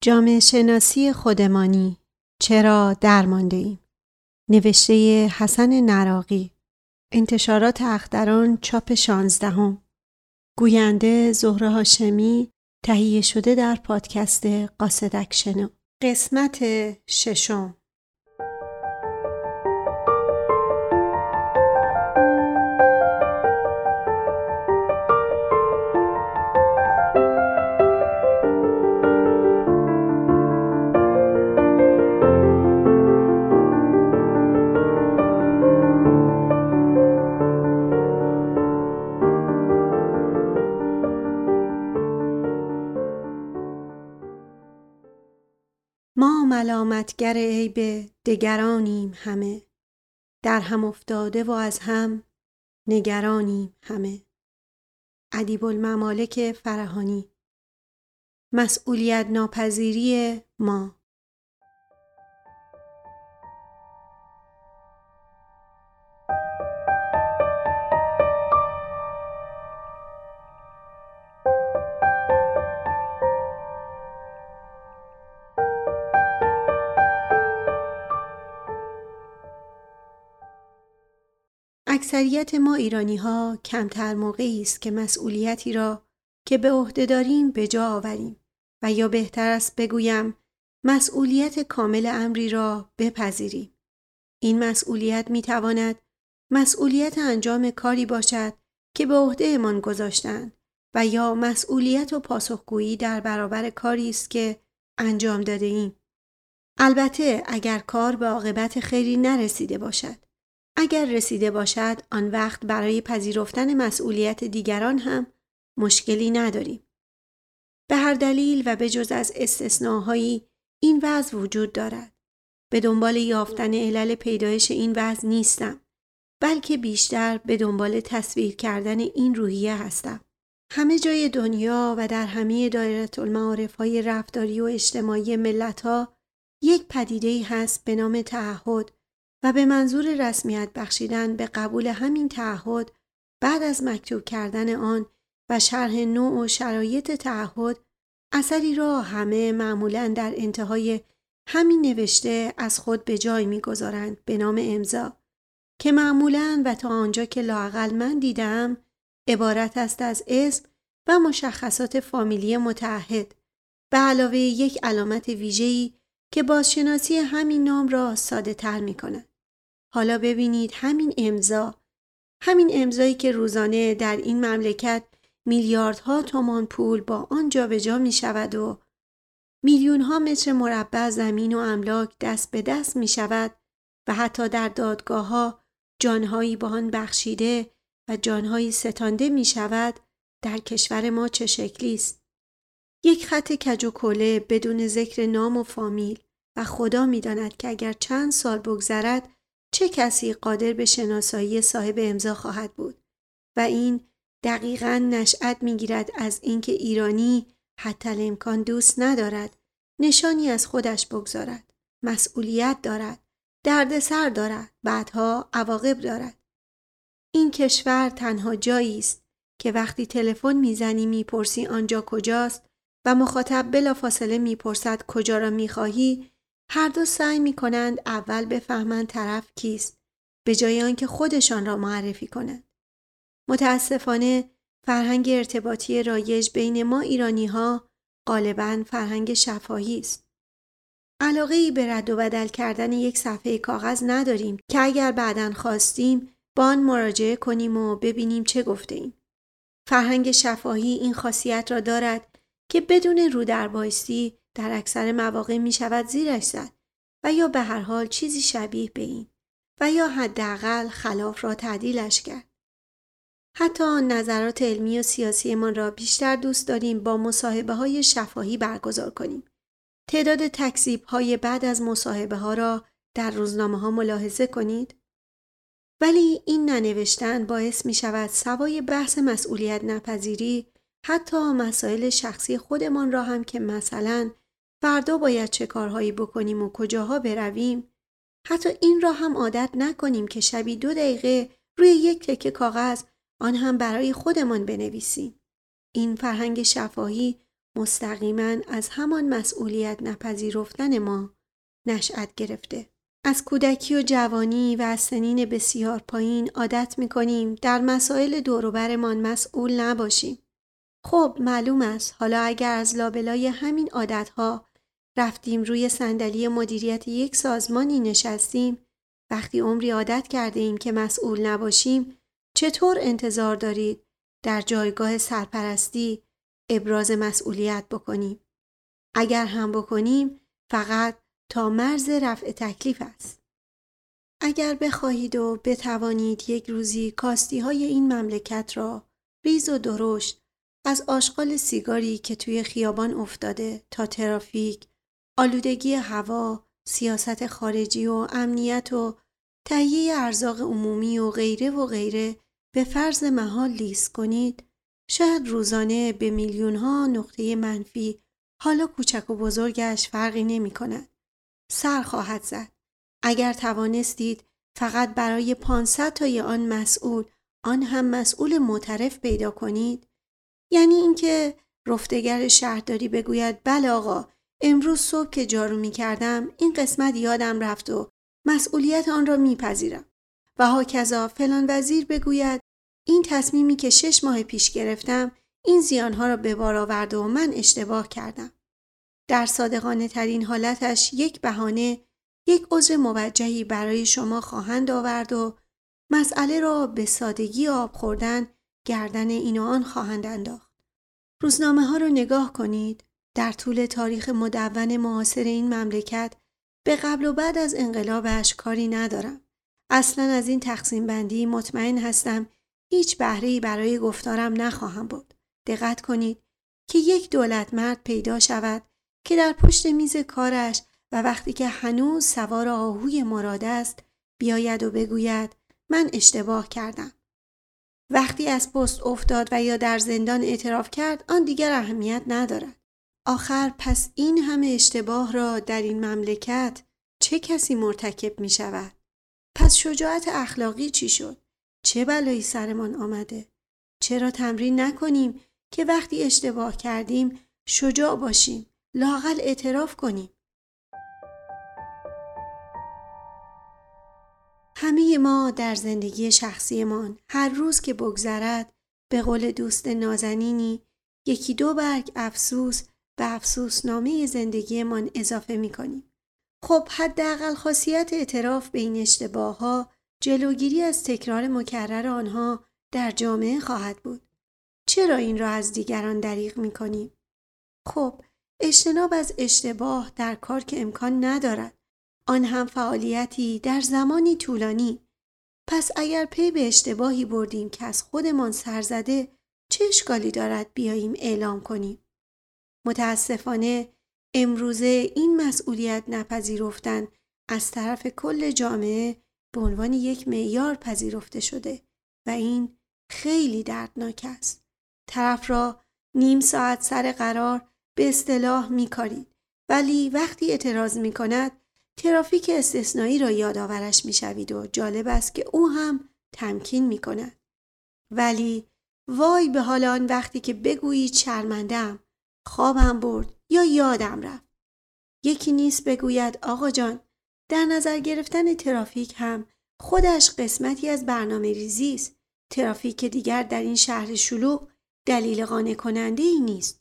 جامعه شناسی خودمانی. چرا درمانده ایم؟ نوشته حسن نراقی. انتشارات اختران چاپ شانزدهم. گوینده زهره هاشمی تهیه شده در پادکست قاصدک شنو قسمت ششم. ملامتگر عیب دگرانیم همه. در هم افتاده و از هم نگرانیم همه. ادیب الممالک فرهانی. مسئولیت ناپذیری ما. اکثریت ما ایرانی ها کمتر موقعی است که مسئولیتی را که به عهده داریم به جا آوریم و یا بهتر است بگویم مسئولیت کامل امری را بپذیریم. این مسئولیت می تواند مسئولیت انجام کاری باشد که به عهدهمان گذاشتند و یا مسئولیت و پاسخگویی در برابر کاری است که انجام داده ایم. البته اگر کار به عاقبت خیری نرسیده باشد. اگر رسیده باشد آن وقت برای پذیرفتن مسئولیت دیگران هم مشکلی نداریم. به هر دلیل و به جز از استثناهایی این وضع وجود دارد. به دنبال یافتن علل پیدایش این وضع نیستم بلکه بیشتر به دنبال تصویر کردن این روحیه هستم. همه جای دنیا و در همه دایره المعارف های رفتاری و اجتماعی ملت ها یک پدیده هست به نام تعهد و به منظور رسمیت بخشیدن به قبول همین تعهد بعد از مکتوب کردن آن و شرح نوع و شرایط تعهد اثری را همه معمولا در انتهای همین نوشته از خود به جای می‌گذارند به نام امضا که معمولا و تا آنجا که لاقل من دیدم عبارت است از اسم و مشخصات فامیلی متعهد به علاوه یک علامت ویژه‌ای که بازشناسی همین نام را ساده تر می کند. حالا ببینید همین امضا. همین امضایی که روزانه در این مملکت میلیاردها تومان پول با آن جابجا می شود و میلیون ها متر مربع زمین و املاک دست به دست می شود و حتی در دادگاه ها جانهایی با آن بخشیده و جانهایی ستانده می شود در کشور ما چه شکلی است؟ یک خط کج و کله بدون ذکر نام و فامیل و خدا می‌داند که اگر چند سال بگذرد چه کسی قادر به شناسایی صاحب امضا خواهد بود؟ و این دقیقا نشأت می‌گیرد از اینکه ایرانی حتی امکان دوست ندارد نشانی از خودش بگذارد مسئولیت دارد دردسر دارد بعدها عواقب دارد. این کشور تنها جایی است که وقتی تلفن می‌زنی می‌پرسی آنجا کجاست و مخاطب بلافاصله می‌پرسد کجا را می‌خواهی هر دو سعی می کنند اول بفهمند طرف کیست به جای آنکه خودشان را معرفی کنند. متاسفانه فرهنگ ارتباطی رایج بین ما ایرانی ها غالبا فرهنگ شفاهی است. علاقه ای به رد و بدل کردن یک صفحه کاغذ نداریم که اگر بعدا خواستیم با آن مراجعه کنیم و ببینیم چه گفته ایم. فرهنگ شفاهی این خاصیت را دارد که بدون رو در اکثر مواقع می شود زیرش زد و یا به هر حال چیزی شبیه به این و یا حداقل خلاف را تعدیلش کرد. حتی نظرات علمی و سیاسی من را بیشتر دوست داریم با مصاحبه های شفاهی برگزار کنیم. تعداد تکذیب های بعد از مصاحبه ها را در روزنامه ها ملاحظه کنید. ولی این ننوشتن باعث می شود سوای بحث مسئولیت نپذیری حتی مسائل شخصی خودمان را هم که مثلا فردا باید چه کارهایی بکنیم و کجاها برویم حتی این را هم عادت نکنیم که شبی دو دقیقه روی یک تکه کاغذ آن هم برای خودمان بنویسیم این فرهنگ شفاهی مستقیما از همان مسئولیت نپذیرفتن ما نشأت گرفته. از کودکی و جوانی و از سنین بسیار پایین عادت می کنیم در مسائل دوروبرمان مسئول نباشیم. خب معلوم است حالا اگر از لابلای همین عادتها رفتیم روی صندلی مدیریت یک سازمانی نشستیم وقتی عمری عادت کرده ایم که مسئول نباشیم چطور انتظار دارید در جایگاه سرپرستی ابراز مسئولیت بکنیم؟ اگر هم بکنیم فقط تا مرز رفع تکلیف است. اگر بخواهید و بتوانید یک روزی کاستی های این مملکت را ریز و درشت از آشغال سیگاری که توی خیابان افتاده تا ترافیک، آلودگی هوا، سیاست خارجی و امنیت و تهیه ارزاق عمومی و غیره و غیره به فرض محال لیست کنید شاید روزانه به میلیون ها نقطه منفی حالا کوچک و بزرگش فرقی نمی کند. سر خواهد زد. اگر توانستید فقط برای 500 تای آن مسئول آن هم مسئول معترف پیدا کنید یعنی اینکه رفتگر شهرداری بگوید بله آقا امروز صبح که جارو می کردم این قسمت یادم رفت و مسئولیت آن را میپذیرم و هاکذا فلان وزیر بگوید این تصمیمی که شش ماه پیش گرفتم این زیانها را به بار آورد و من اشتباه کردم. در صادقانه ترین حالتش یک بهانه یک عذر موجهی برای شما خواهند آورد و مسئله را به سادگی آب خوردن گردن این و آن خواهند انداخت. روزنامه ها را نگاه کنید. در طول تاریخ مدون معاصر این مملکت به قبل و بعد از انقلابش کاری ندارم. اصلا از این تقسیم بندی مطمئن هستم هیچ بهره‌ای برای گفتارم نخواهم بود. دقت کنید که یک دولت مرد پیدا شود که در پشت میز کارش و وقتی که هنوز سوار آهوی مراد است بیاید و بگوید من اشتباه کردم. وقتی از پست افتاد و یا در زندان اعتراف کرد آن دیگر اهمیت ندارد. آخر پس این همه اشتباه را در این مملکت چه کسی مرتکب می شود؟ پس شجاعت اخلاقی چی شد؟ چه بلایی سرمان آمده؟ چرا تمرین نکنیم که وقتی اشتباه کردیم شجاع باشیم لاقل اعتراف کنیم همه ما در زندگی شخصیمان هر روز که بگذرد به قول دوست نازنینی یکی دو برگ افسوس به افسوسنامه زندگیمان اضافه می کنیم. خب حداقل خاصیت اعتراف به این اشتباه ها جلوگیری از تکرار مکرر آنها در جامعه خواهد بود. چرا این را از دیگران دریغ می کنیم؟ خب اجتناب از اشتباه در کار که امکان ندارد. آن هم فعالیتی در زمانی طولانی. پس اگر پی به اشتباهی بردیم که از خودمان سرزده چه اشکالی دارد بیاییم اعلام کنیم؟ متاسفانه امروزه این مسئولیت نپذیرفتن از طرف کل جامعه به عنوان یک معیار پذیرفته شده و این خیلی دردناک است. طرف را نیم ساعت سر قرار به اصطلاح میکارید ولی وقتی اعتراض می کند ترافیک استثنایی را یادآورش می شوید و جالب است که او هم تمکین می کند. ولی وای به حال آن وقتی که بگویید شرمندم خوابم برد یا یادم رفت. یکی نیست بگوید آقا جان در نظر گرفتن ترافیک هم خودش قسمتی از برنامه ریزی است. ترافیک دیگر در این شهر شلوغ دلیل قانع کننده ای نیست.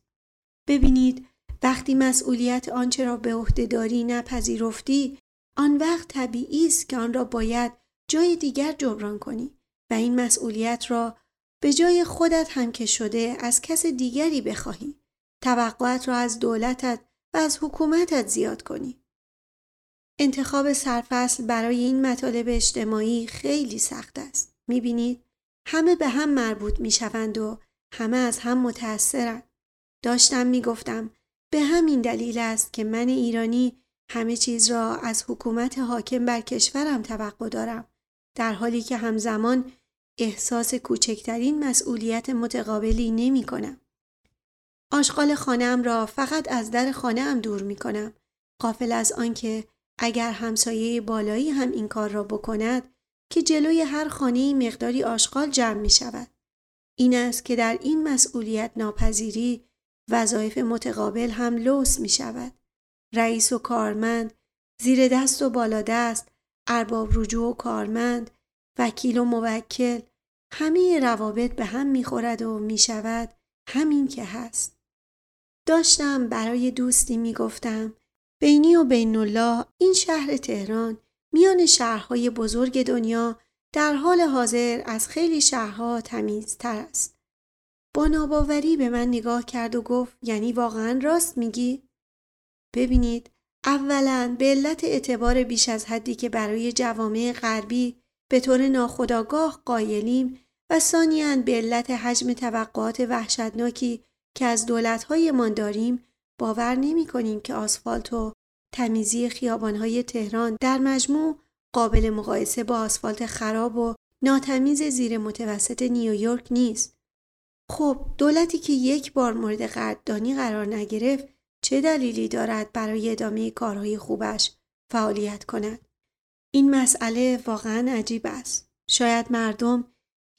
ببینید وقتی مسئولیت آنچه را به عهدهداری نپذیرفتی آن وقت طبیعی است که آن را باید جای دیگر جبران کنی و این مسئولیت را به جای خودت هم که شده از کس دیگری بخواهی توقعات را از دولتت و از حکومتت زیاد کنی. انتخاب سرفصل برای این مطالب اجتماعی خیلی سخت است. می‌بینید همه به هم مربوط می‌شوند و همه از هم متأثرند. داشتم می‌گفتم به همین دلیل است که من ایرانی همه چیز را از حکومت حاکم بر کشورم توقع دارم در حالی که همزمان احساس کوچکترین مسئولیت متقابلی نمی کنم. آشغال خانم را فقط از در خانه دور می کنم. قافل از آنکه اگر همسایه بالایی هم این کار را بکند که جلوی هر خانه مقداری آشغال جمع می شود. این است که در این مسئولیت ناپذیری وظایف متقابل هم لوس می شود. رئیس و کارمند، زیر دست و بالا دست، ارباب رجوع و کارمند، وکیل و موکل، همه روابط به هم می خورد و می شود همین که هست. داشتم برای دوستی می گفتم بینی و بین الله این شهر تهران میان شهرهای بزرگ دنیا در حال حاضر از خیلی شهرها تمیزتر است. با ناباوری به من نگاه کرد و گفت یعنی واقعا راست میگی؟ ببینید اولا به علت اعتبار بیش از حدی که برای جوامع غربی به طور ناخودآگاه قایلیم و ثانیاً به علت حجم توقعات وحشتناکی که از دولتهایمان داریم باور نمی کنیم که آسفالت و تمیزی خیابانهای تهران در مجموع قابل مقایسه با آسفالت خراب و ناتمیز زیر متوسط نیویورک نیست. خب دولتی که یک بار مورد قدردانی قرار نگرفت چه دلیلی دارد برای ادامه کارهای خوبش فعالیت کند؟ این مسئله واقعا عجیب است. شاید مردم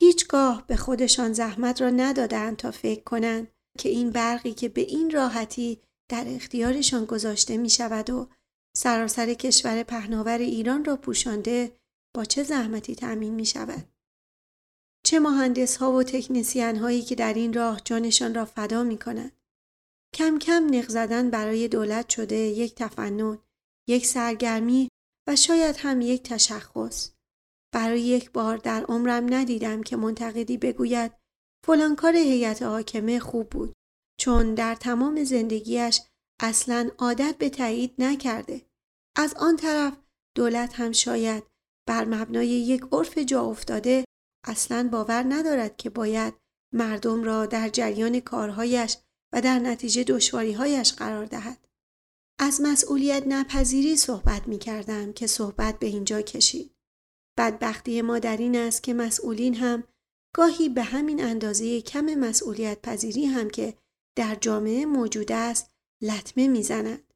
هیچگاه به خودشان زحمت را ندادند تا فکر کنند که این برقی که به این راحتی در اختیارشان گذاشته می شود و سراسر کشور پهناور ایران را پوشانده با چه زحمتی تأمین می شود. چه مهندس ها و تکنسیان هایی که در این راه جانشان را فدا می کنند. کم کم نق زدن برای دولت شده یک تفنن، یک سرگرمی و شاید هم یک تشخص. برای یک بار در عمرم ندیدم که منتقدی بگوید فلان کار هیئت حاکمه خوب بود چون در تمام زندگیش اصلا عادت به تایید نکرده. از آن طرف دولت هم شاید بر مبنای یک عرف جا افتاده اصلا باور ندارد که باید مردم را در جریان کارهایش و در نتیجه دشواریهایش قرار دهد. از مسئولیت نپذیری صحبت می کردم که صحبت به اینجا کشید. بدبختی ما در این است که مسئولین هم گاهی به همین اندازه کم مسئولیت پذیری هم که در جامعه موجود است لطمه می‌زنند.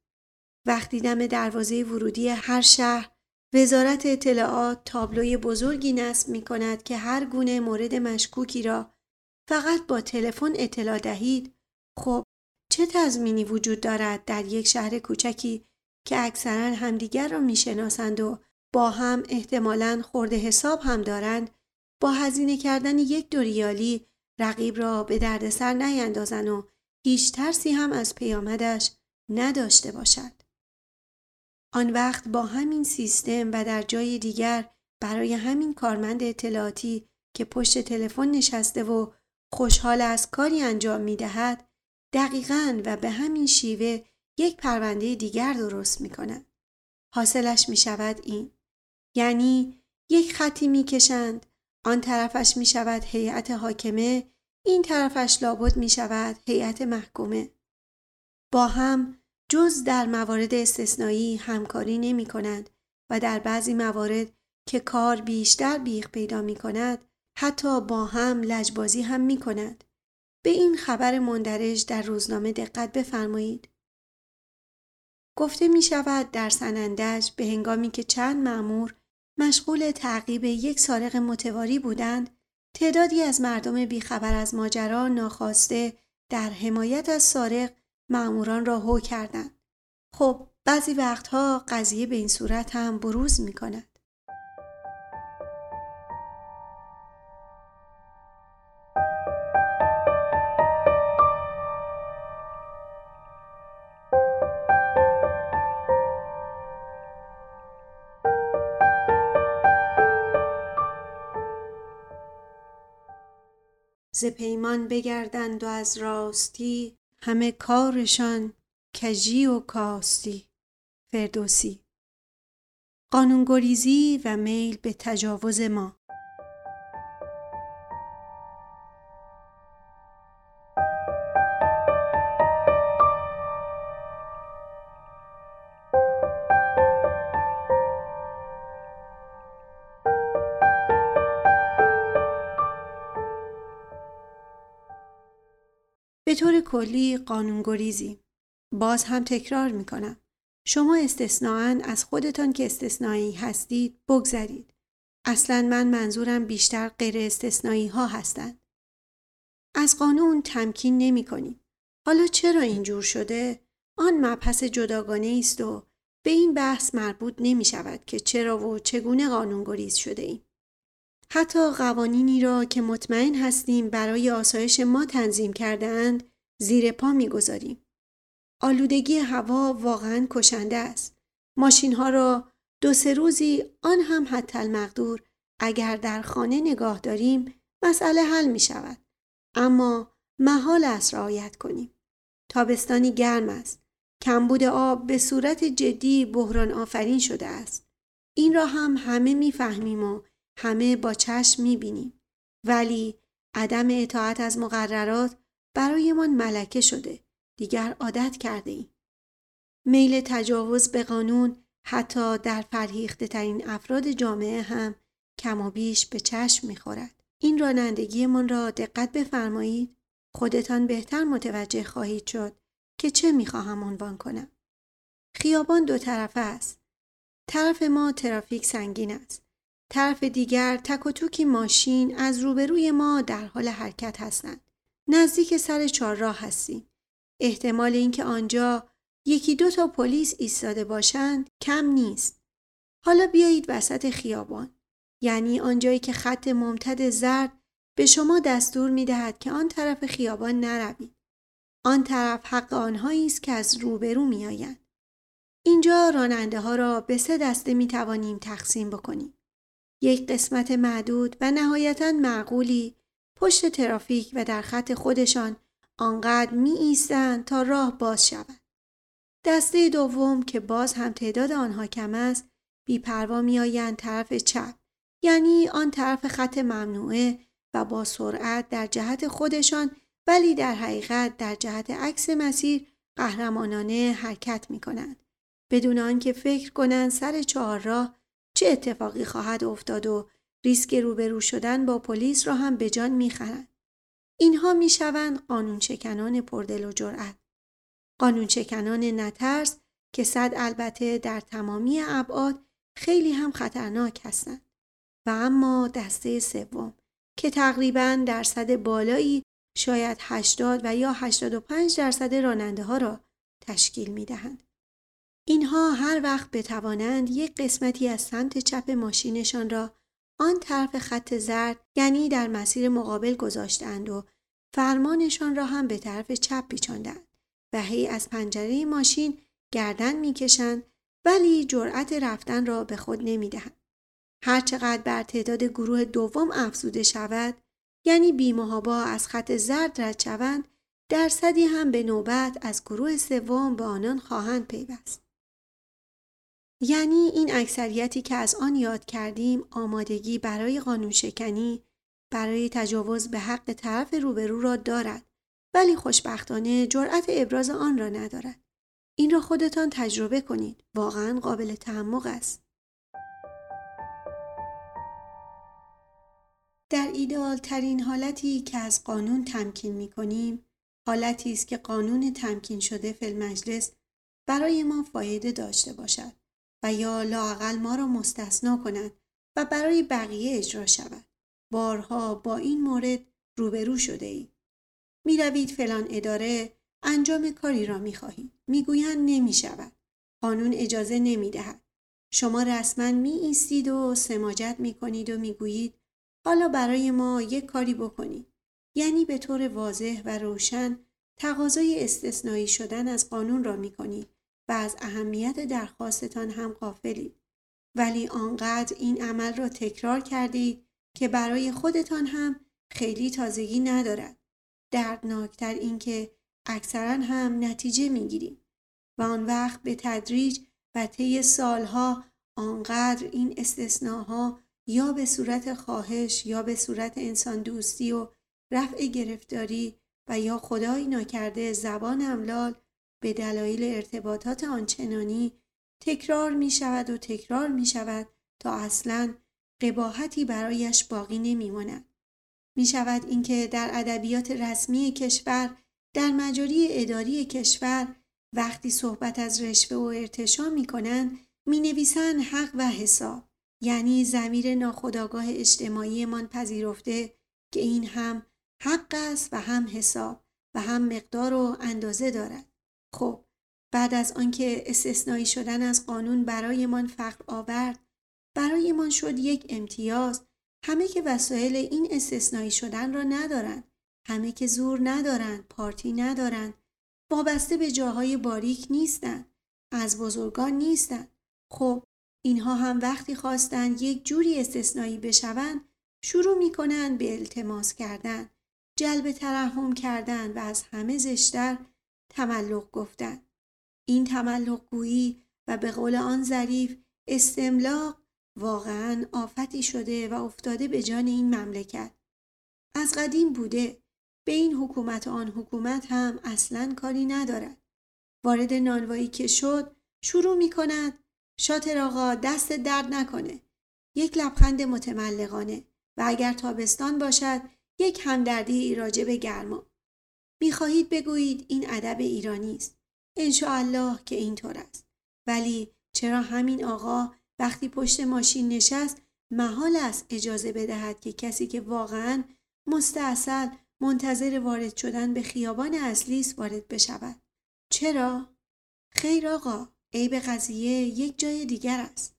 وقتی دم دروازه ورودی هر شهر وزارت اطلاعات تابلوی بزرگی نصب می کند که هر گونه مورد مشکوکی را فقط با تلفن اطلاع دهید خب چه تضمینی وجود دارد در یک شهر کوچکی که اکثرا همدیگر را می‌شناسند و با هم احتمالا خورده حساب هم دارند با هزینه کردن یک دوریالی رقیب را به دردسر نیندازن و هیچ ترسی هم از پیامدش نداشته باشد. آن وقت با همین سیستم و در جای دیگر برای همین کارمند اطلاعاتی که پشت تلفن نشسته و خوشحال از کاری انجام می دهد دقیقا و به همین شیوه یک پرونده دیگر درست می کند. حاصلش می شود این. یعنی یک خطی می کشند آن طرفش می شود هیئت حاکمه این طرفش لابد می شود هیئت محکومه. با هم جز در موارد استثنایی همکاری نمی کنند و در بعضی موارد که کار بیشتر بیخ پیدا می کند حتی با هم لجبازی هم می کند. به این خبر مندرج در روزنامه دقت بفرمایید. گفته می شود در سنندج به هنگامی که چند معمور مشغول تعقیب یک سارق متواری بودند تعدادی از مردم بیخبر از ماجرا ناخواسته در حمایت از سارق معموران را هو کردند. خب بعضی وقتها قضیه به این صورت هم بروز می کند. ز پیمان بگردند و از راستی همه کارشان کژی و کاستی. فردوسی. قانونگریزی و میل به تجاوز ما. کلی قانونگریزی باز هم تکرار می کنم. شما استثناعا از خودتان که استثنایی هستید بگذرید. اصلا من منظورم بیشتر غیر استثنایی ها هستند. از قانون تمکین نمی کنید. حالا چرا اینجور شده؟ آن مبحث جداگانه است و به این بحث مربوط نمی شود که چرا و چگونه قانونگریز شده ایم. حتی قوانینی را که مطمئن هستیم برای آسایش ما تنظیم کرده اند زیر پا می‌گذاریم. آلودگی هوا واقعا کشنده است. ماشین ها را دو سه روزی آن هم حتی المقدور اگر در خانه نگاه داریم مسئله حل می شود. اما محال است رعایت کنیم. تابستانی گرم است. کمبود آب به صورت جدی بحران آفرین شده است. این را هم همه می‌فهمیم و همه با چشم می‌بینیم. ولی عدم اطاعت از مقررات برایمان ملکه شده. دیگر عادت کرده ایم. میل تجاوز به قانون حتی در فرهیخته ترین افراد جامعه هم کم و بیش به چشم می‌خورد. این رانندگیمان را دقت بفرمایید. خودتان بهتر متوجه خواهید شد که چه می‌خواهم عنوان کنم. خیابان دو طرفه است. طرف ما ترافیک سنگین است. طرف دیگر تک و توکی ماشین از روبروی ما در حال حرکت هستند. نزدیک سر چهارراه هستیم. احتمال اینکه آنجا یکی دو تا پلیس ایستاده باشند کم نیست. حالا بیایید وسط خیابان. یعنی آنجایی که خط ممتد زرد به شما دستور می دهد که آن طرف خیابان نروید. آن طرف حق آنهایی است که از روبرو می آیند. اینجا راننده ها را به سه دسته می توانیم تقسیم بکنیم. یک قسمت معدود و نهایتا معقولی پشت ترافیک و در خط خودشان آنقدر می ایستند تا راه باز شود. دسته دوم که باز هم تعداد آنها کم است بیپروا می آیند طرف چپ یعنی آن طرف خط ممنوعه و با سرعت در جهت خودشان ولی در حقیقت در جهت عکس مسیر قهرمانانه حرکت می کنند. بدون آنکه فکر کنند سر چهار راه چه اتفاقی خواهد افتاد و ریسک روبرو شدن با پلیس را هم به جان می‌خرند. اینها می‌شوند قانون شکنان پردل و جرأت. قانون شکنان نترس که صد البته در تمامی ابعاد خیلی هم خطرناک هستند. و اما دسته سوم که تقریبا درصد بالایی شاید 80 و یا 85 درصد راننده ها را تشکیل می دهند. اینها هر وقت بتوانند یک قسمتی از سمت چپ ماشینشان را آن طرف خط زرد یعنی در مسیر مقابل گذاشتند و فرمانشان را هم به طرف چپ پیچاندند و هی از پنجره ماشین گردن می‌کشند ولی جرأت رفتن را به خود نمی‌دهند. هرچقدر بر تعداد گروه دوم افزوده شود یعنی بیمهابا از خط زرد رد شوند درصدی هم به نوبت از گروه سوم به آنان خواهند پیوست. یعنی این اکثریتی که از آن یاد کردیم آمادگی برای قانون شکنی برای تجاوز به حق طرف روبرو را دارد ولی خوشبختانه جرأت ابراز آن را ندارد. این را خودتان تجربه کنید. واقعا قابل تحمق است. در ایدئال ترین حالتی که از قانون تمکین می کنیم حالتی است که قانون تمکین شده فی المجلس برای ما فایده داشته باشد و یا لاقل ما را مستثنا کند و برای بقیه اجرا شود. بارها با این مورد روبرو شده ای. می روید فلان اداره انجام کاری را می خواهید. می گویند نمی شود. قانون اجازه نمی دهد. شما رسما می ایستید و سماجت می کنید و می گویید حالا برای ما یک کاری بکنید. یعنی به طور واضح و روشن تقاضای استثنایی شدن از قانون را می کنید و از اهمیت درخواستتان هم قافلید. ولی آنقدر این عمل را تکرار کردید که برای خودتان هم خیلی تازگی ندارد. دردناکتر اینکه اکثرا هم نتیجه می‌گیریم و آن وقت به تدریج و طی سالها آنقدر این استثناها یا به صورت خواهش یا به صورت انسان دوستی و رفع گرفتاری و یا خدایی ناکرده زبان املال به دلایل ارتباطات آنچنانی تکرار می شود و تکرار می شود تا اصلا قباحتی برایش باقی نمی ماند. می شود اینکه در ادبیات رسمی کشور در مجاری اداری کشور وقتی صحبت از رشوه و ارتشا می کنند می نویسن حق و حساب یعنی زمیر اجتماعی من پذیرفته که این هم حق است و هم حساب و هم مقدار و اندازه دارد. خب بعد از آنکه استثنایی شدن از قانون برایمان فقر آورد برایمان شد یک امتیاز. همه که وسایل این استثنایی شدن را ندارند همه که زور ندارند پارتی ندارند وابسته به جاهای باریک نیستند از بزرگان نیستند. خب اینها هم وقتی خواستند یک جوری استثنایی بشوند شروع می کنند به التماس کردن جلب ترحم کردن و از همه زشتر تملق گفتن. این تملق گویی و به قول آن ظریف استملاق واقعا آفتی شده و افتاده به جان این مملکت. از قدیم بوده. به این حکومت آن حکومت هم اصلا کاری ندارد. وارد نانوایی که شد شروع می کند شاتر آقا دست درد نکنه. یک لبخند متملقانه و اگر تابستان باشد یک همدردی به گرما. می‌خواهید بگویید این ادب ایرانی است. الله که اینطور است. ولی چرا همین آقا وقتی پشت ماشین نشست محال است اجازه بدهد که کسی که واقعا مستاصل منتظر وارد شدن به خیابان اصلی است وارد بشود؟ چرا؟ خیر آقا عیب قضیه یک جای دیگر است.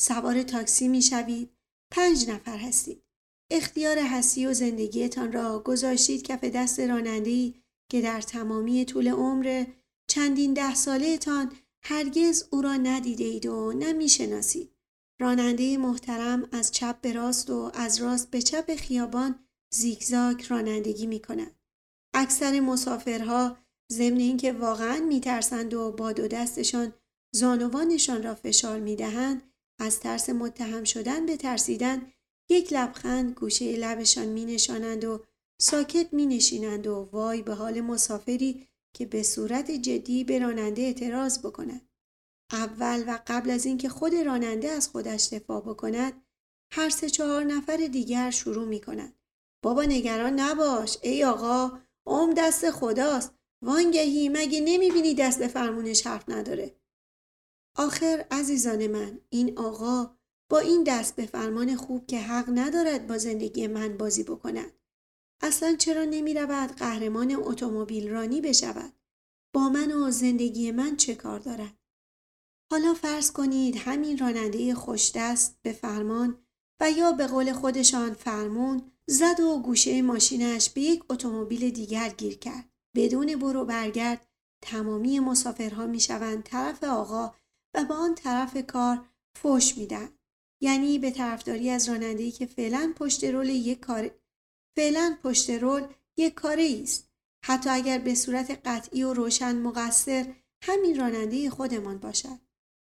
سوار تاکسی می‌شوید. پنج نفر هستید. اختیار هستی و زندگیتان را گذاشتید کف دست رانندهی که در تمامی طول عمر چندین ده سالهتان هرگز او را ندیده و نمی‌شناسید. راننده محترم از چپ به راست و از راست به چپ خیابان زیگزاگ رانندگی می کند. اکثر مسافرها ضمن اینکه واقعا میترسند و با دو دستشان زانوانشان را فشار می‌دهند از ترس متهم شدن به ترسیدن یک لبخند گوشه لبشان می نشانند و ساکت می نشینند و وای به حال مسافری که به صورت جدی به راننده اعتراض بکند. اول و قبل از اینکه خود راننده از خودش دفاع بکند هر سه چهار نفر دیگر شروع می کند. بابا نگران نباش ای آقا عم دست خداست وانگهی مگه نمی بینی دست فرمونش حرف نداره آخر عزیزان من این آقا با این دست به فرمان خوب که حق ندارد با زندگی من بازی بکند. اصلا چرا نمی رود قهرمان اتومبیل رانی بشود؟ با من و زندگی من چه کار دارد؟ حالا فرض کنید همین راننده خوشدست به فرمان و یا به قول خودشان فرمون زد و گوشه ماشینش به یک اتومبیل دیگر گیر کرد. بدون برو برگرد تمامی مسافرها می‌شوند طرف آقا و به آن طرف کار فوش میدن یعنی به طرفداری از راننده‌ای که فعلا پشت رول یک کار فعلا پشت رول یک کاره است حتی اگر به صورت قطعی و روشن مقصر همین راننده خودمان باشد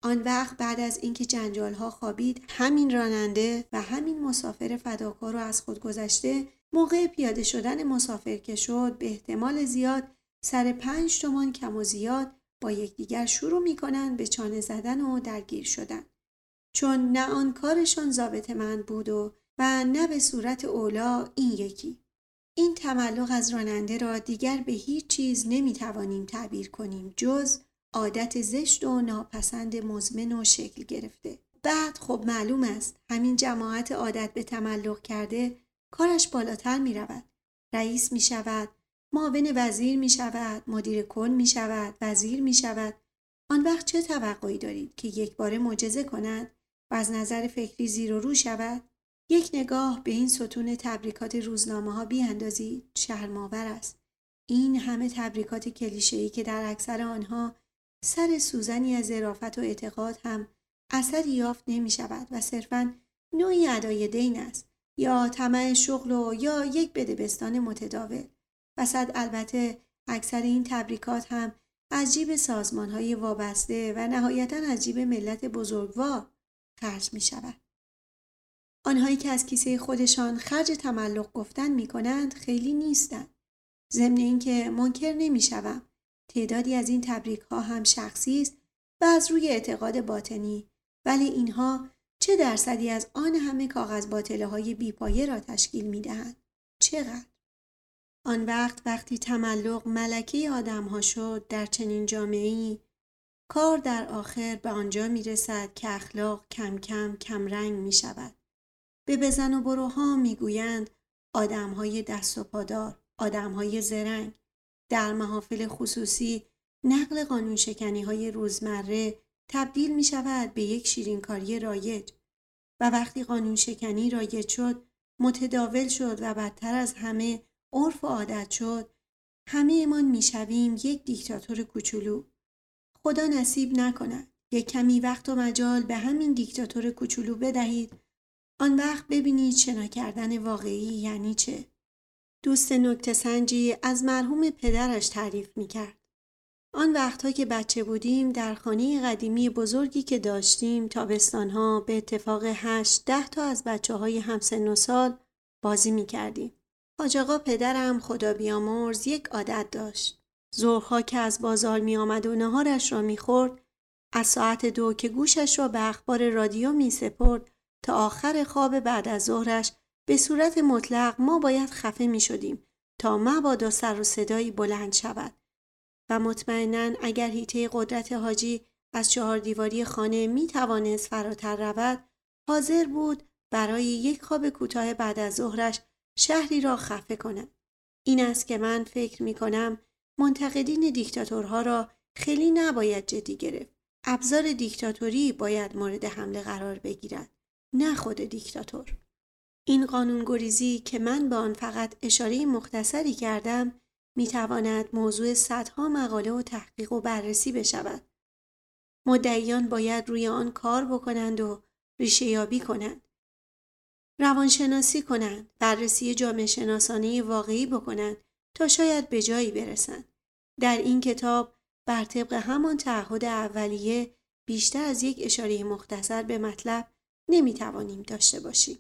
آن وقت بعد از اینکه جنجال ها خوابید همین راننده و همین مسافر فداکار رو از خود گذشته موقع پیاده شدن مسافر که شد به احتمال زیاد سر پنج تومان کم و زیاد با یکدیگر شروع می کنند به چانه زدن و درگیر شدن. چون نه آن کارشان ضابط من بود و و نه به صورت اولا این یکی. این تملق از راننده را دیگر به هیچ چیز نمی توانیم تعبیر کنیم جز عادت زشت و ناپسند مزمن و شکل گرفته. بعد خب معلوم است همین جماعت عادت به تملق کرده کارش بالاتر می رود. رئیس می شود، معاون وزیر می شود، مدیر کل می شود، وزیر می شود. آن وقت چه توقعی دارید که یک بار معجزه کند و از نظر فکری زیر و رو شود؟ یک نگاه به این ستون تبریکات روزنامه ها بیاندازید شرماور است. این همه تبریکات کلیشه‌ای که در اکثر آنها سر سوزنی از ظرافت و اعتقاد هم اثری یافت نمی شود و صرفا نوعی ادای دین است یا طمع شغل و یا یک بدبستان متداول وسط البته اکثر این تبریکات هم از جیب سازمان های وابسته و نهایتا از جیب ملت بزرگوار خرج می شود. آنهایی که از کیسه خودشان خرج تملق گفتن می کنند خیلی نیستند. ضمن اینکه منکر نمی شوم. تعدادی از این تبریک ها هم شخصی است و از روی اعتقاد باطنی ولی اینها چه درصدی از آن همه کاغذ باطله های بیپایه را تشکیل می دهند؟ چقدر؟ آن وقت وقتی تملق ملکه آدم ها شد در چنین جامعه کار در آخر به آنجا می رسد که اخلاق کم کم کم رنگ می شود. به بزن و بروها می گویند آدم های دست و پادار، آدم های زرنگ. در محافل خصوصی نقل قانون شکنی های روزمره تبدیل می شود به یک شیرینکاری رایج و وقتی قانون شکنی رایج شد متداول شد و بدتر از همه عرف و عادت شد همه ایمان می یک دیکتاتور کوچولو خدا نصیب نکند یک کمی وقت و مجال به همین دیکتاتور کوچولو بدهید آن وقت ببینید شنا کردن واقعی یعنی چه دوست نکته سنجی از مرحوم پدرش تعریف می کرد. آن وقتها که بچه بودیم در خانه قدیمی بزرگی که داشتیم تابستانها به اتفاق هشت ده تا از بچه های همسن و سال بازی می کردیم. پدرم خدا بیامرز یک عادت داشت. ظهرها که از بازار می آمد و نهارش را می خورد از ساعت دو که گوشش را به اخبار رادیو می سپرد تا آخر خواب بعد از ظهرش به صورت مطلق ما باید خفه می شدیم تا مبادا سر و صدایی بلند شود. و مطمئنا اگر هیته قدرت حاجی از چهار دیواری خانه می توانست فراتر رود حاضر بود برای یک خواب کوتاه بعد از ظهرش شهری را خفه کند. این است که من فکر می کنم منتقدین دیکتاتورها را خیلی نباید جدی گرفت ابزار دیکتاتوری باید مورد حمله قرار بگیرد نه خود دیکتاتور این قانون گریزی که من به آن فقط اشاره مختصری کردم می تواند موضوع صدها مقاله و تحقیق و بررسی بشود. مدعیان باید روی آن کار بکنند و ریشه یابی کنند. روانشناسی کنند، بررسی جامعه شناسانه واقعی بکنند تا شاید به جایی برسند. در این کتاب بر طبق همان تعهد اولیه بیشتر از یک اشاره مختصر به مطلب نمی توانیم داشته باشیم.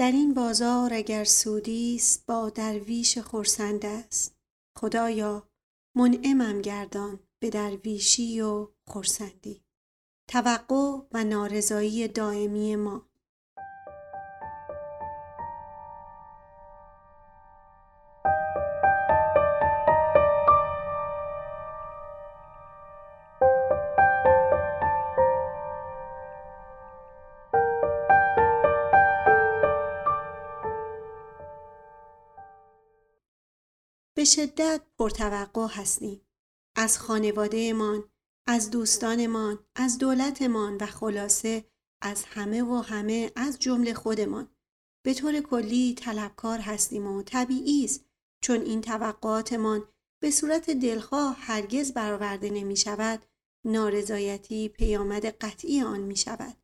در این بازار اگر سودی است با درویش خرسند است. خدایا منعمم گردان به درویشی و خرسندی. توقع و نارضایی دائمی ما. شدت پرتوقع هستیم. از خانوادهمان، از دوستانمان، از دولتمان و خلاصه از همه و همه از جمله خودمان. به طور کلی طلبکار هستیم و طبیعی است چون این توقعاتمان به صورت دلخواه هرگز برآورده نمی شود نارضایتی پیامد قطعی آن می شود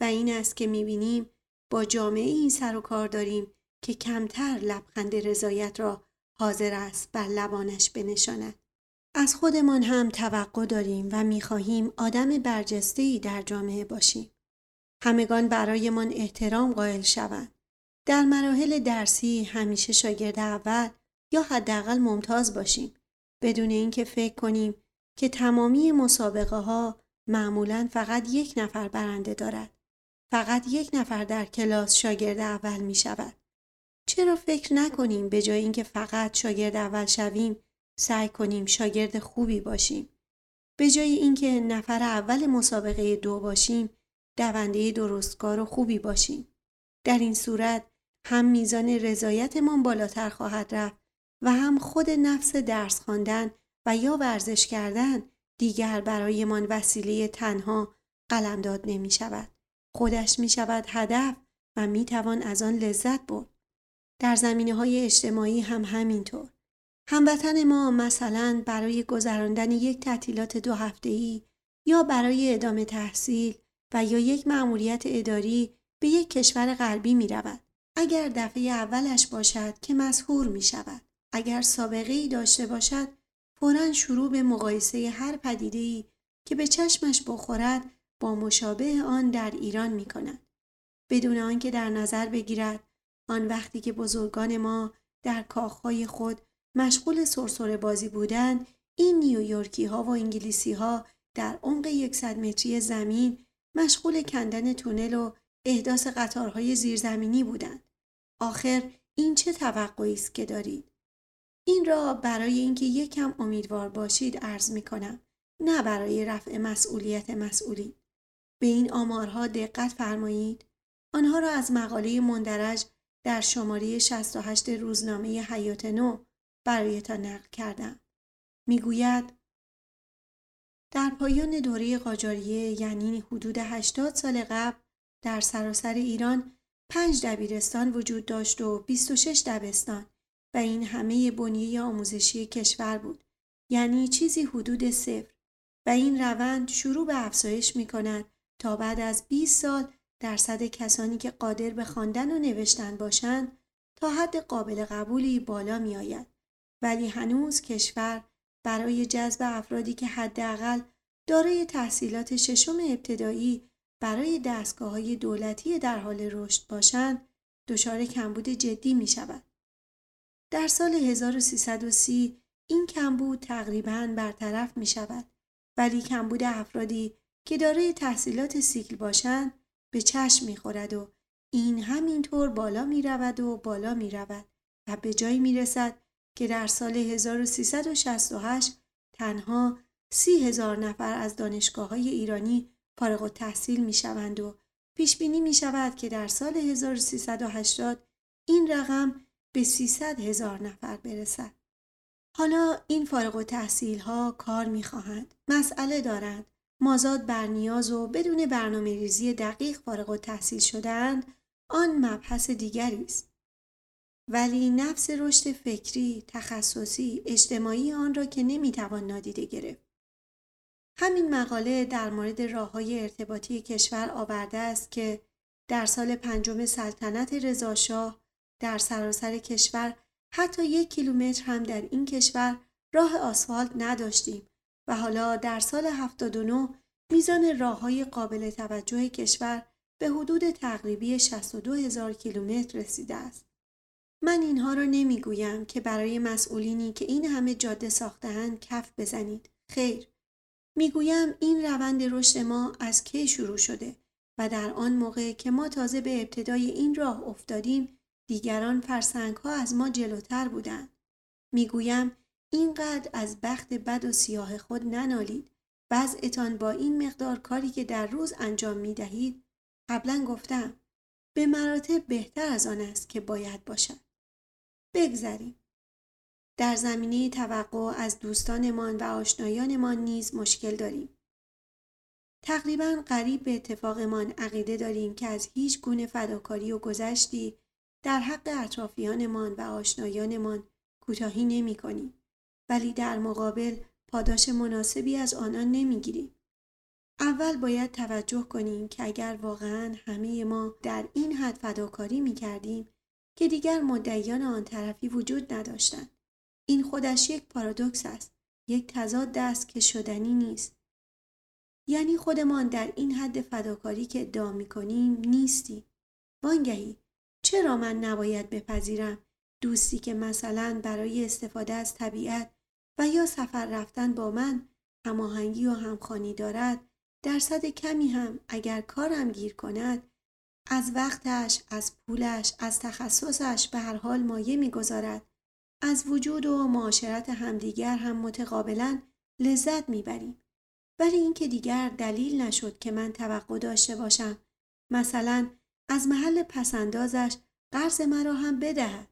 و این است که می بینیم با جامعه این سر و کار داریم که کمتر لبخند رضایت را حاضر است بر لبانش بنشاند. از خودمان هم توقع داریم و می‌خواهیم آدم برجسته در جامعه باشیم. همگان برایمان احترام قائل شوند. در مراحل درسی همیشه شاگرد اول یا حداقل ممتاز باشیم بدون اینکه فکر کنیم که تمامی مسابقه ها معمولا فقط یک نفر برنده دارد. فقط یک نفر در کلاس شاگرد اول می شود. چرا فکر نکنیم به جای اینکه فقط شاگرد اول شویم سعی کنیم شاگرد خوبی باشیم به جای اینکه نفر اول مسابقه دو باشیم دونده درستکار و خوبی باشیم در این صورت هم میزان رضایتمان بالاتر خواهد رفت و هم خود نفس درس خواندن و یا ورزش کردن دیگر برایمان وسیله تنها قلمداد نمی شود. خودش می شود هدف و می توان از آن لذت برد. در زمینه های اجتماعی هم همینطور. هموطن ما مثلا برای گذراندن یک تعطیلات دو هفته‌ای یا برای ادامه تحصیل و یا یک مأموریت اداری به یک کشور غربی می رود. اگر دفعه اولش باشد که مسهور می شود. اگر سابقه ای داشته باشد فورا شروع به مقایسه هر پدیده ای که به چشمش بخورد با مشابه آن در ایران می کند. بدون آنکه در نظر بگیرد آن وقتی که بزرگان ما در کاخهای خود مشغول سرسره بازی بودند این نیویورکی ها و انگلیسی ها در عمق یکصد متری زمین مشغول کندن تونل و احداث قطارهای زیرزمینی بودند. آخر این چه توقعی است که دارید؟ این را برای اینکه یکم امیدوار باشید عرض می کنم نه برای رفع مسئولیت مسئولی به این آمارها دقت فرمایید. آنها را از مقاله مندرج در شماره 68 روزنامه حیات نو برایتان نقل کردم. می‌گوید در پایان دوره قاجاریه یعنی حدود 80 سال قبل در سراسر ایران پنج دبیرستان وجود داشت و 26 دبستان و این همه بنیه آموزشی کشور بود یعنی چیزی حدود صفر. و این روند شروع به افزایش می کند تا بعد از 20 سال درصد کسانی که قادر به خواندن و نوشتن باشند تا حد قابل قبولی بالا می آید. ولی هنوز کشور برای جذب افرادی که حداقل دارای تحصیلات ششم ابتدایی برای دستگاه های دولتی در حال رشد باشند دچار کمبود جدی می شود. در سال 1330 این کمبود تقریبا برطرف می شود ولی کمبود افرادی که دارای تحصیلات سیکل باشند به چشم می خورد و این همینطور بالا می رود و بالا می رود و به جایی می رسد که در سال 1368 تنها سی هزار نفر از دانشگاه های ایرانی فارغ تحصیل می شوند و پیش بینی می شود که در سال 1380 این رقم به 300 هزار نفر برسد. حالا این فارغ و تحصیل ها کار می خواهند. مسئله دارند. مازاد بر نیاز و بدون برنامه ریزی دقیق فارغ و تحصیل شدند آن مبحث دیگری است. ولی نفس رشد فکری، تخصصی، اجتماعی آن را که نمی‌توان نادیده گرفت. همین مقاله در مورد راه های ارتباطی کشور آورده است که در سال پنجم سلطنت رضاشاه در سراسر کشور حتی یک کیلومتر هم در این کشور راه آسفالت نداشتیم و حالا در سال 79 میزان راه های قابل توجه کشور به حدود تقریبی 62 هزار کیلومتر رسیده است. من اینها را نمی‌گویم که برای مسئولینی که این همه جاده ساختهاند کف بزنید. خیر. می‌گویم این روند رشد ما از کی شروع شده و در آن موقع که ما تازه به ابتدای این راه افتادیم دیگران فرسنگ ها از ما جلوتر بودند. می‌گویم اینقدر از بخت بد و سیاه خود ننالید. وضعتان با این مقدار کاری که در روز انجام می دهید قبلا گفتم به مراتب بهتر از آن است که باید باشد. بگذریم. در زمینه توقع از دوستانمان و آشنایانمان نیز مشکل داریم. تقریبا قریب به اتفاقمان عقیده داریم که از هیچ گونه فداکاری و گذشتی در حق اطرافیانمان و آشنایانمان کوتاهی نمی کنیم. ولی در مقابل پاداش مناسبی از آنان نمی‌گیریم. اول باید توجه کنیم که اگر واقعا همه ما در این حد فداکاری می کردیم که دیگر مدعیان آن طرفی وجود نداشتند. این خودش یک پارادوکس است. یک تضاد است که شدنی نیست. یعنی خودمان در این حد فداکاری که ادعا می کنیم نیستیم. وانگهی چرا من نباید بپذیرم دوستی که مثلا برای استفاده از طبیعت و یا سفر رفتن با من هماهنگی و همخانی دارد درصد کمی هم اگر کارم گیر کند از وقتش، از پولش، از تخصصش به هر حال مایه می‌گذارد. از وجود و معاشرت همدیگر هم متقابلا لذت می‌بریم. ولی اینکه دیگر دلیل نشد که من توقع داشته باشم مثلا از محل پسندازش قرض مرا هم بدهد.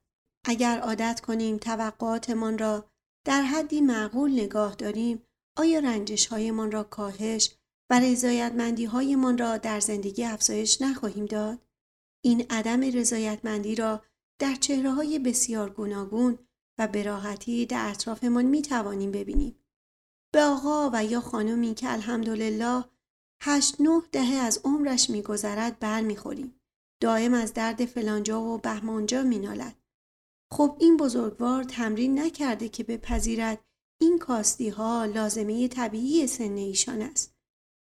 اگر عادت کنیم توقعاتمان را در حدی معقول نگاه داریم آیا رنجش هایمان را کاهش و رضایتمندی هایمان را در زندگی افزایش نخواهیم داد؟ این عدم رضایتمندی را در چهره های بسیار گوناگون و به راحتی در اطرافمان می توانیم ببینیم. به آقا و یا خانمی که الحمدلله هشت نه دهه از عمرش میگذرد بر می‌خوریم. دائم از درد فلانجا و بهمانجا مینالد. خب این بزرگوار تمرین نکرده که بپذیرد این کاستی ها لازمه طبیعی سن ایشان است.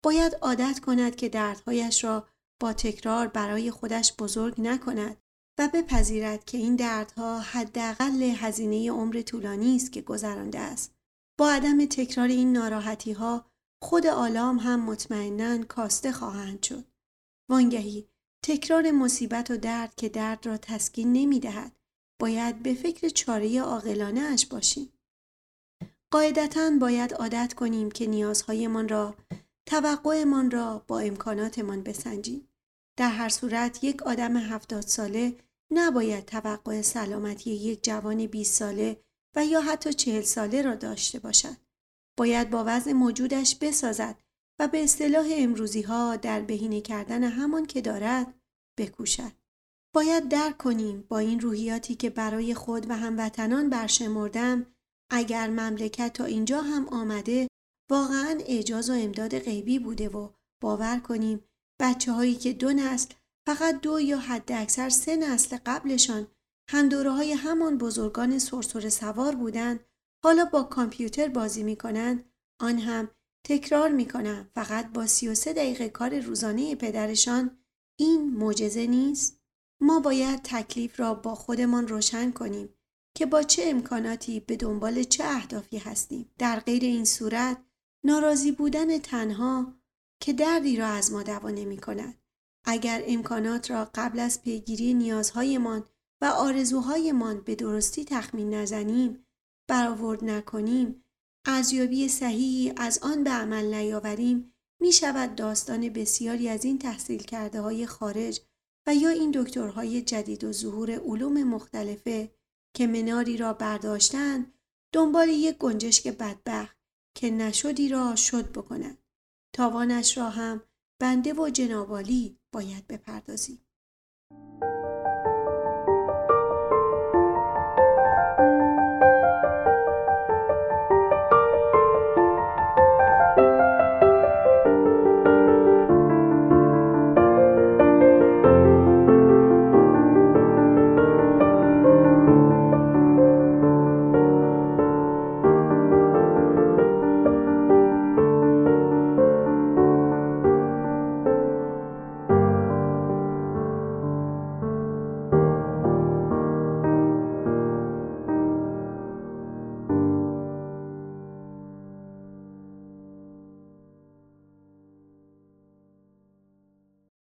باید عادت کند که دردهایش را با تکرار برای خودش بزرگ نکند و بپذیرد که این دردها حداقل هزینه عمر طولانی است که گذرانده است. با عدم تکرار این ناراحتی ها خود آلام هم مطمئنا کاسته خواهند شد. وانگهی تکرار مصیبت و درد که درد را تسکین نمی دهد. باید به فکر چاره عاقلانه اش باشیم. قاعدتا باید عادت کنیم که نیازهایمان را توقعمان را با امکاناتمان بسنجیم. در هر صورت یک آدم هفتاد ساله نباید توقع سلامتی یک جوان 20 ساله و یا حتی چهل ساله را داشته باشد. باید با وضع موجودش بسازد و به اصطلاح امروزی ها در بهینه کردن همان که دارد بکوشد. باید درک کنیم با این روحیاتی که برای خود و هموطنان برشمردم اگر مملکت تا اینجا هم آمده واقعا اعجاز و امداد غیبی بوده و باور کنیم بچه هایی که دو نسل فقط دو یا حد اکثر سه نسل قبلشان هم دوره های همان بزرگان سرسر سوار بودند حالا با کامپیوتر بازی می‌کنند آن هم تکرار می‌کنم فقط با 33 دقیقه کار روزانه پدرشان این معجزه نیست؟ ما باید تکلیف را با خودمان روشن کنیم که با چه امکاناتی به دنبال چه اهدافی هستیم در غیر این صورت ناراضی بودن تنها که دردی را از ما دوا نمی کند. اگر امکانات را قبل از پیگیری نیازهایمان و آرزوهایمان به درستی تخمین نزنیم برآورد نکنیم ارزیابی صحیحی از آن به عمل نیاوریم می شود داستان بسیاری از این تحصیل کرده های خارج و یا این دکترهای جدید و ظهور علوم مختلفه که مناری را برداشتند دنبال یک گنجشک بدبخت که نشدی را شد بکنند. تاوانش را هم بنده و جنابالی باید بپردازیم.